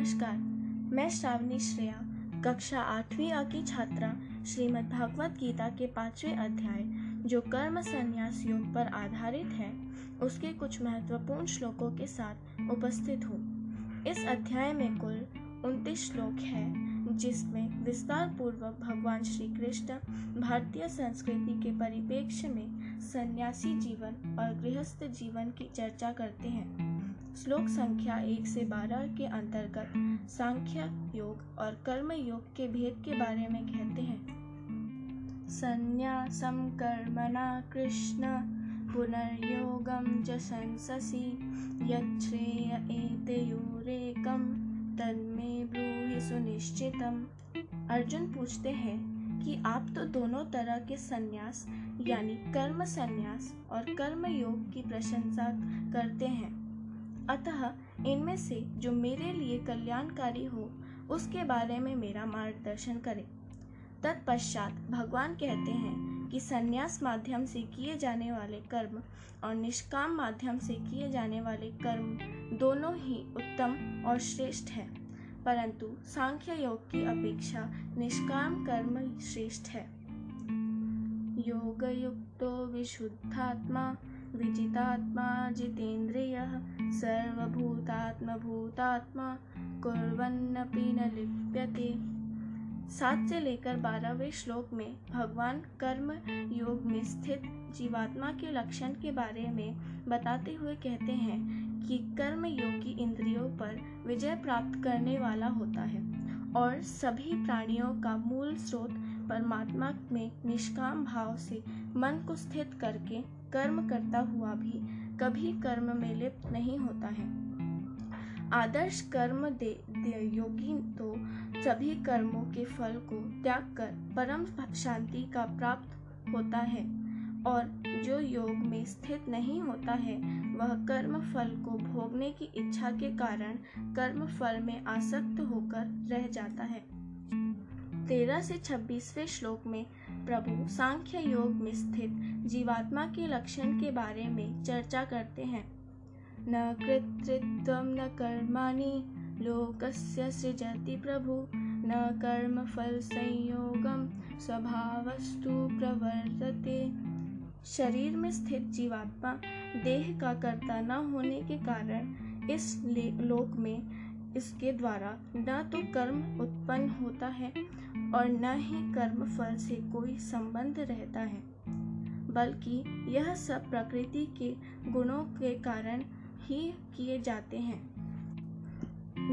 नमस्कार, मैं श्रावणी श्रेया, कक्षा आठवीं आ की छात्रा श्रीमद् भागवत गीता के पाँचवें अध्याय, जो कर्म संन्यास योग पर आधारित है, उसके कुछ महत्वपूर्ण श्लोकों के साथ उपस्थित हूँ। इस अध्याय में कुल उनतीस श्लोक है, जिसमें विस्तार पूर्वक भगवान श्री कृष्ण भारतीय संस्कृति के परिप्रेक्ष्य में सन्यासी जीवन और गृहस्थ जीवन की चर्चा करते हैं। श्लोक संख्या एक से बारह के अंतर्गत सांख्य योग और कर्म योग के भेद के बारे में कहते हैं। संन्यासम कर्मणा कृष्ण पुनर्योगम च संससि, यच्छ्रेय एतयोरेकम तन्मे ब्रूहि सुनिश्चितम। अर्जुन पूछते हैं कि आप तो दोनों तरह के संन्यास, यानी कर्म संन्यास और कर्म योग की प्रशंसा करते हैं। अतः इनमें से जो मेरे लिए कल्याणकारी हो, उसके बारे में मेरा मार्गदर्शन करें। तत्पश्चात भगवान कहते हैं कि संन्यास माध्यम से किए जाने वाले कर्म और निष्काम माध्यम से किए जाने वाले कर्म दोनों ही उत्तम और श्रेष्ठ है, परंतु सांख्य योग की अपेक्षा निष्काम कर्म श्रेष्ठ है। योग युक्तो विशुद्धात्मा, विजितात्मा जितेन्द्रियः सर्वभूतात्मभूतात्मा कुर्वन्नपि न लिप्यते। सात से लेकर बारहवें श्लोक में भगवान कर्म योग में स्थित जीवात्मा के लक्षण के बारे में बताते हुए कहते हैं कि कर्म योगी इंद्रियों पर विजय प्राप्त करने वाला होता है और सभी प्राणियों का मूल स्रोत परमात्मा में निष्काम भाव से मन को स्थित करके कर्म करता हुआ भी कभी कर्म में लिप्त नहीं होता है। आदर्श कर्म दे, दे योगी तो सभी कर्मों के फल को त्याग कर परम शांति का प्राप्त होता है और जो योग में स्थित नहीं होता है वह कर्म फल को भोगने की इच्छा के कारण कर्म फल में आसक्त होकर रह जाता है। तेरह से छब्बीसवें श्लोक में, प्रभु, सांख्य योग में स्थित जीवात्मा के लक्षण के बारे में चर्चा करते हैं। न कृतृत्व न कर्माणि, लोकस्य सृजति प्रभु। न कर्म फल संयोगम स्वभावस्तु प्रवर्तते। शरीर में स्थित जीवात्मा देह का कर्ता न होने के कारण इस लोक में इसके द्वारा न तो कर्म उत्पन्न होता है और न ही कर्म फल से कोई संबंध रहता है, बल्कि यह सब प्रकृति के गुणों के कारण ही किए जाते हैं।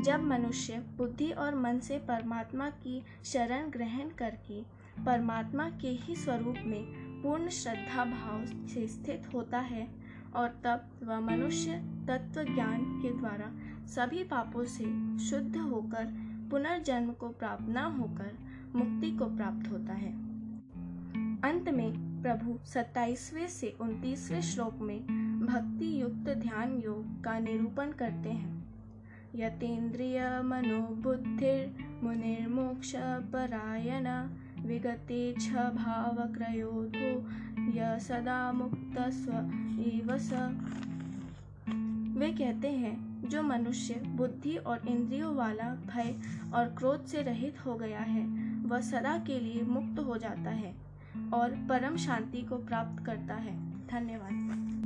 जब मनुष्य बुद्धि और मन से परमात्मा की शरण ग्रहण करके परमात्मा के ही स्वरूप में पूर्ण श्रद्धा भाव से स्थित होता है और तब वह मनुष्य तत्व ज्ञान के द्वारा सभी पापों से शुद्ध होकर पुनर्जन्म को प्राप्त न होकर मुक्ति को प्राप्त होता है। अंत में प्रभु सत्ताईसवें से उनतीसवें श्लोक में भक्ति युक्त ध्यान योग का निरूपण करते हैं। यतेन्द्रिय मनोबुद्धिर मुनिर्मोक्ष परायण विगते छ भाव क्रयोधो य सदा मुक्त स्व एव स। वे कहते हैं जो मनुष्य, बुद्धि और इंद्रियों वाला, भय और क्रोध से रहित हो गया है, वह सदा के लिए मुक्त हो जाता है और परम शांति को प्राप्त करता है। धन्यवाद।